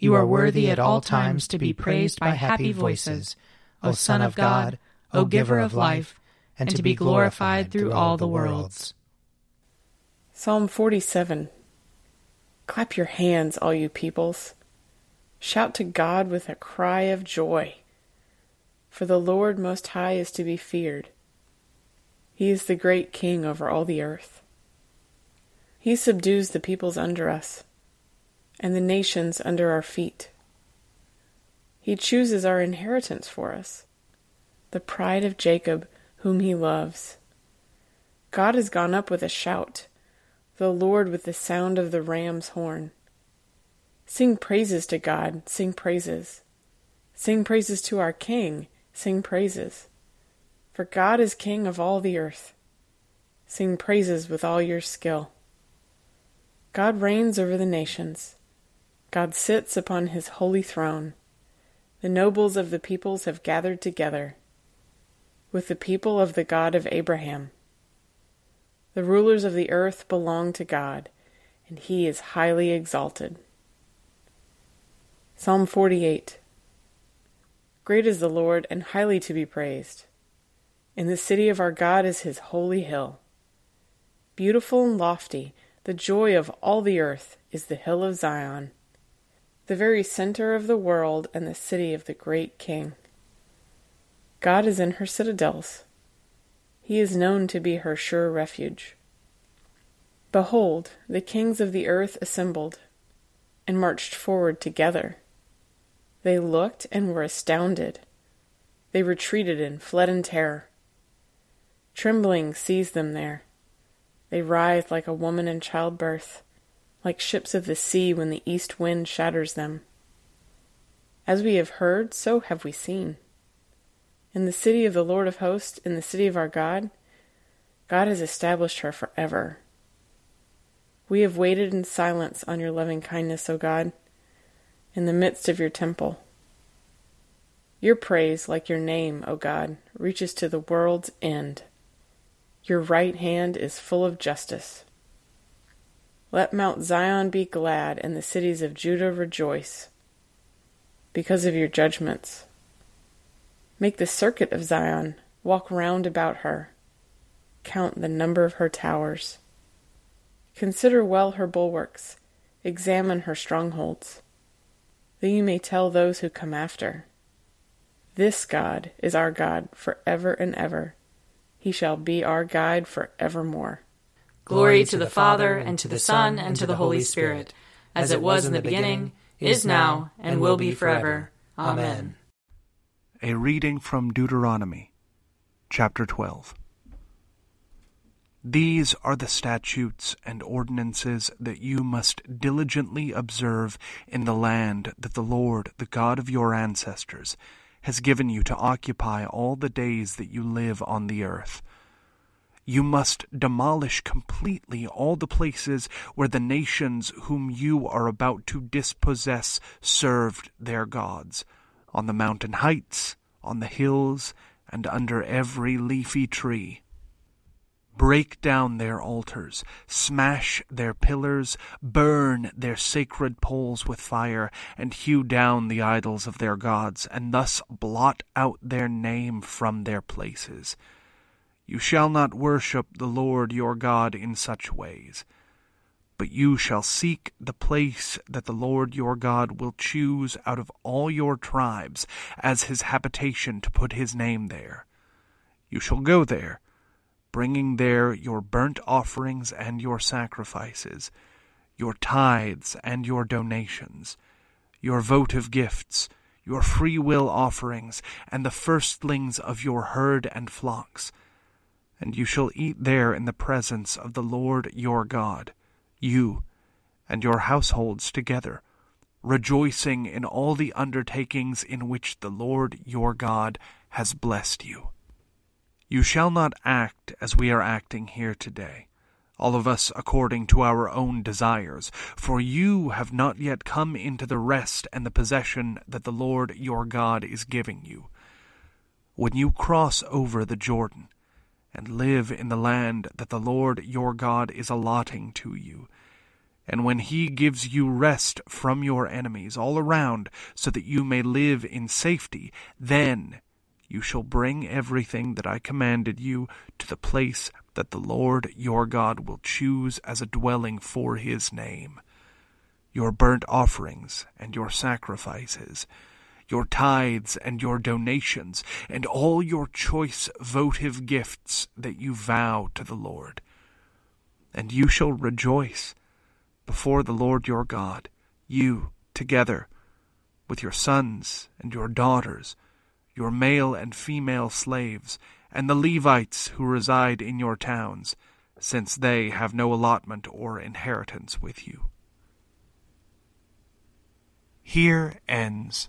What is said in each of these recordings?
you are worthy at all times to be praised by happy voices, O Son of God, O Giver of life, and to be glorified through all the worlds. Psalm 47 Clap your hands, all you peoples. Shout to God with a cry of joy. For the Lord Most High is to be feared. He is the great King over all the earth. He subdues the peoples under us and the nations under our feet. He chooses our inheritance for us, the pride of Jacob, whom he loves. God has gone up with a shout, the Lord with the sound of the ram's horn. Sing praises to God, sing praises. Sing praises to our King, sing praises. For God is King of all the earth. Sing praises with all your skill. God reigns over the nations. God sits upon his holy throne. The nobles of the peoples have gathered together with the people of the God of Abraham. The rulers of the earth belong to God, and he is highly exalted. Psalm 48 Great is the Lord, and highly to be praised. In the city of our God is his holy hill. Beautiful and lofty, the joy of all the earth is the hill of Zion the very center of the world and the city of the great King. God is in her citadels. He is known to be her sure refuge. Behold, the kings of the earth assembled and marched forward together. They looked and were astounded. They retreated and fled in terror. Trembling seized them there. They writhed like a woman in childbirth like ships of the sea when the east wind shatters them. As we have heard, so have we seen. In the city of the Lord of hosts, in the city of our God, God has established her forever. We have waited in silence on your loving kindness, O God, in the midst of your temple. Your praise, like your name, O God, reaches to the world's end. Your right hand is full of justice. Let Mount Zion be glad and the cities of Judah rejoice because of your judgments. Make the circuit of Zion, walk round about her, count the number of her towers. Consider well her bulwarks, examine her strongholds, that you may tell those who come after. This God is our God for ever and ever. He shall be our guide for evermore. Glory to the Father, and to the Son, and to the Holy Spirit, as it was in the beginning, is now, and will be forever. Amen. A reading from Deuteronomy, chapter 12. These are the statutes and ordinances that you must diligently observe in the land that the Lord, the God of your ancestors, has given you to occupy all the days that you live on the earth You must demolish completely all the places where the nations whom you are about to dispossess served their gods, on the mountain heights, on the hills, and under every leafy tree. Break down their altars, smash their pillars, burn their sacred poles with fire, and hew down the idols of their gods, and thus blot out their name from their places. You shall not worship the Lord your God in such ways. But you shall seek the place that the Lord your God will choose out of all your tribes as his habitation to put his name there. You shall go there, bringing there your burnt offerings and your sacrifices, your tithes and your donations, your votive gifts, your free will offerings, and the firstlings of your herd and flocks and you shall eat there in the presence of the Lord your God, you and your households together, rejoicing in all the undertakings in which the Lord your God has blessed you. You shall not act as we are acting here today, all of us according to our own desires, for you have not yet come into the rest and the possession that the Lord your God is giving you. When you cross over the Jordan, and live in the land that the Lord your God is allotting to you. And when he gives you rest from your enemies all around, so that you may live in safety, then you shall bring everything that I commanded you to the place that the Lord your God will choose as a dwelling for his name. Your burnt offerings and your sacrifices, your tithes and your donations, and all your choice votive gifts that you vow to the Lord. And you shall rejoice before the Lord your God, you together with your sons and your daughters, your male and female slaves, and the Levites who reside in your towns, since they have no allotment or inheritance with you. Here ends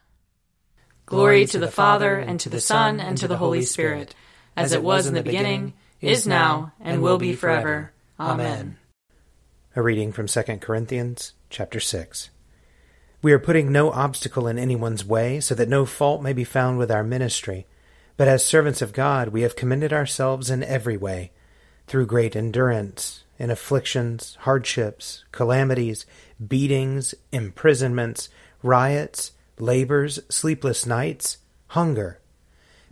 Glory to the Father, and to the Son, and to the Holy Spirit, as it was in the beginning, is now, and will be forever. Amen. A reading from 2 Corinthians chapter 6. We are putting no obstacle in anyone's way, so that no fault may be found with our ministry. But as servants of God, we have commended ourselves in every way, through great endurance, in afflictions, hardships, calamities, beatings, imprisonments, riots, labors, sleepless nights, hunger,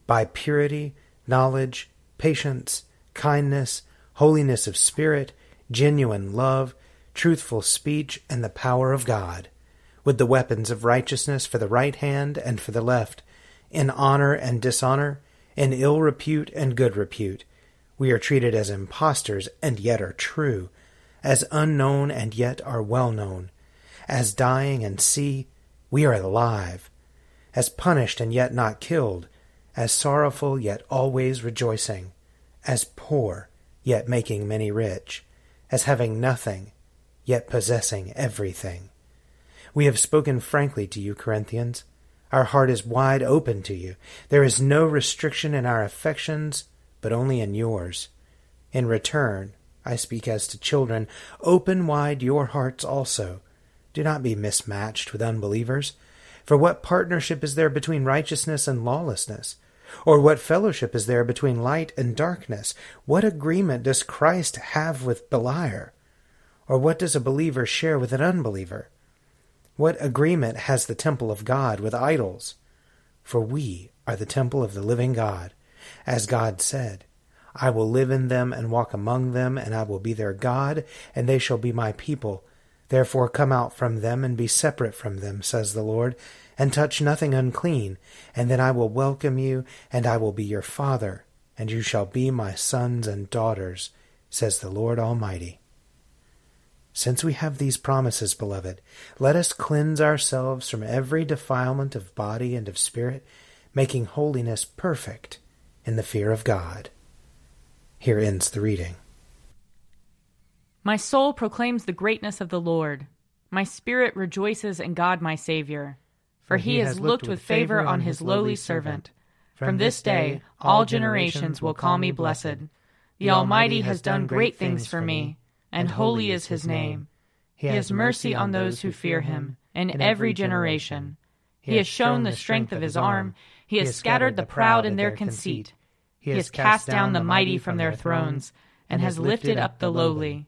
by purity, knowledge, patience, kindness, holiness of spirit, genuine love, truthful speech, and the power of God, with the weapons of righteousness for the right hand and for the left, in honor and dishonor, in ill repute and good repute. We are treated as impostors and yet are true, as unknown and yet are well known, as dying and see, we are alive, as punished and yet not killed, as sorrowful yet always rejoicing, as poor yet making many rich, as having nothing yet possessing everything. We have spoken frankly to you, Corinthians. Our heart is wide open to you. There is no restriction in our affections, but only in yours. In return, I speak as to children, open wide your hearts also do not be mismatched with unbelievers. For what partnership is there between righteousness and lawlessness? Or what fellowship is there between light and darkness? What agreement does Christ have with Beliar? Or what does a believer share with an unbeliever? What agreement has the temple of God with idols? For we are the temple of the living God. As God said, I will live in them and walk among them, and I will be their God, and they shall be my people. Therefore come out from them and be separate from them, says the Lord, and touch nothing unclean, and then I will welcome you, and I will be your father, and you shall be my sons and daughters, says the Lord Almighty. Since we have these promises, beloved, let us cleanse ourselves from every defilement of body and of spirit, making holiness perfect in the fear of God. Here ends the reading. My soul proclaims the greatness of the Lord. My spirit rejoices in God my Saviour. For he has looked with favor on his lowly servant. From this day all generations will call me blessed. The Almighty has done great things for me, and holy is his name. He has mercy on those who fear him, in every generation. He has shown the strength of his arm. He has scattered the proud in their conceit. He has cast down the mighty from their thrones, and has lifted up the lowly.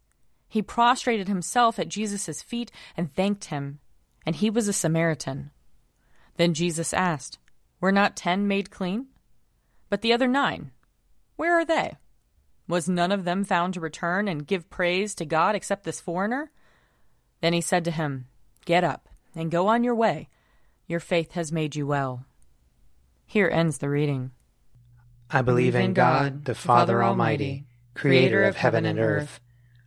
He prostrated himself at Jesus' feet and thanked him, and he was a Samaritan. Then Jesus asked, Were not ten made clean? But the other nine, where are they? Was none of them found to return and give praise to God except this foreigner? Then he said to him, Get up and go on your way. Your faith has made you well. Here ends the reading. I believe in God, the Father Almighty, creator of heaven and earth.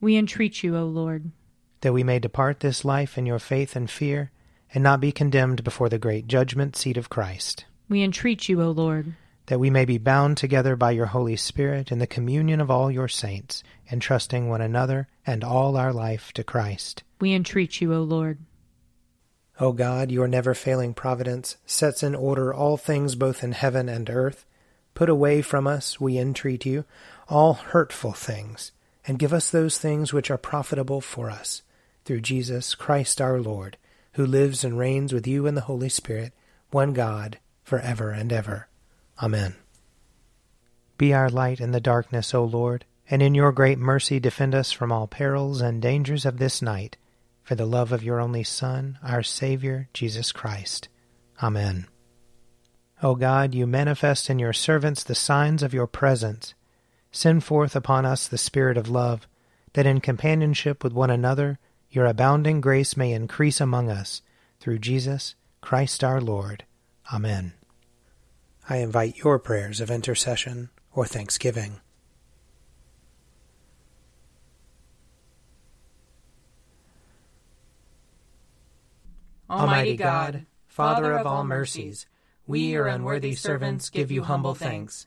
We entreat you, O Lord. That we may depart this life in your faith and fear, and not be condemned before the great judgment seat of Christ. We entreat you, O Lord that we may be bound together by your Holy Spirit in the communion of all your saints, entrusting one another and all our life to Christ. We entreat you, O Lord. O God, your never failing providence sets in order all things both in heaven and earth. Put away from us, we entreat you, all hurtful things, and give us those things which are profitable for us, through Jesus Christ our Lord, who lives and reigns with you in the Holy Spirit, one God, for ever and ever. Amen. Be our light in the darkness, O Lord, and in your great mercy defend us from all perils and dangers of this night, for the love of your only Son, our Saviour, Jesus Christ. Amen. O God, you manifest in your servants the signs of your presence. Send forth upon us the Spirit of love, that in companionship with one another your abounding grace may increase among us, through Jesus Christ our Lord. Amen. I invite your prayers of intercession or thanksgiving. Almighty God, Father of all mercies, we, your unworthy servants, give you humble thanks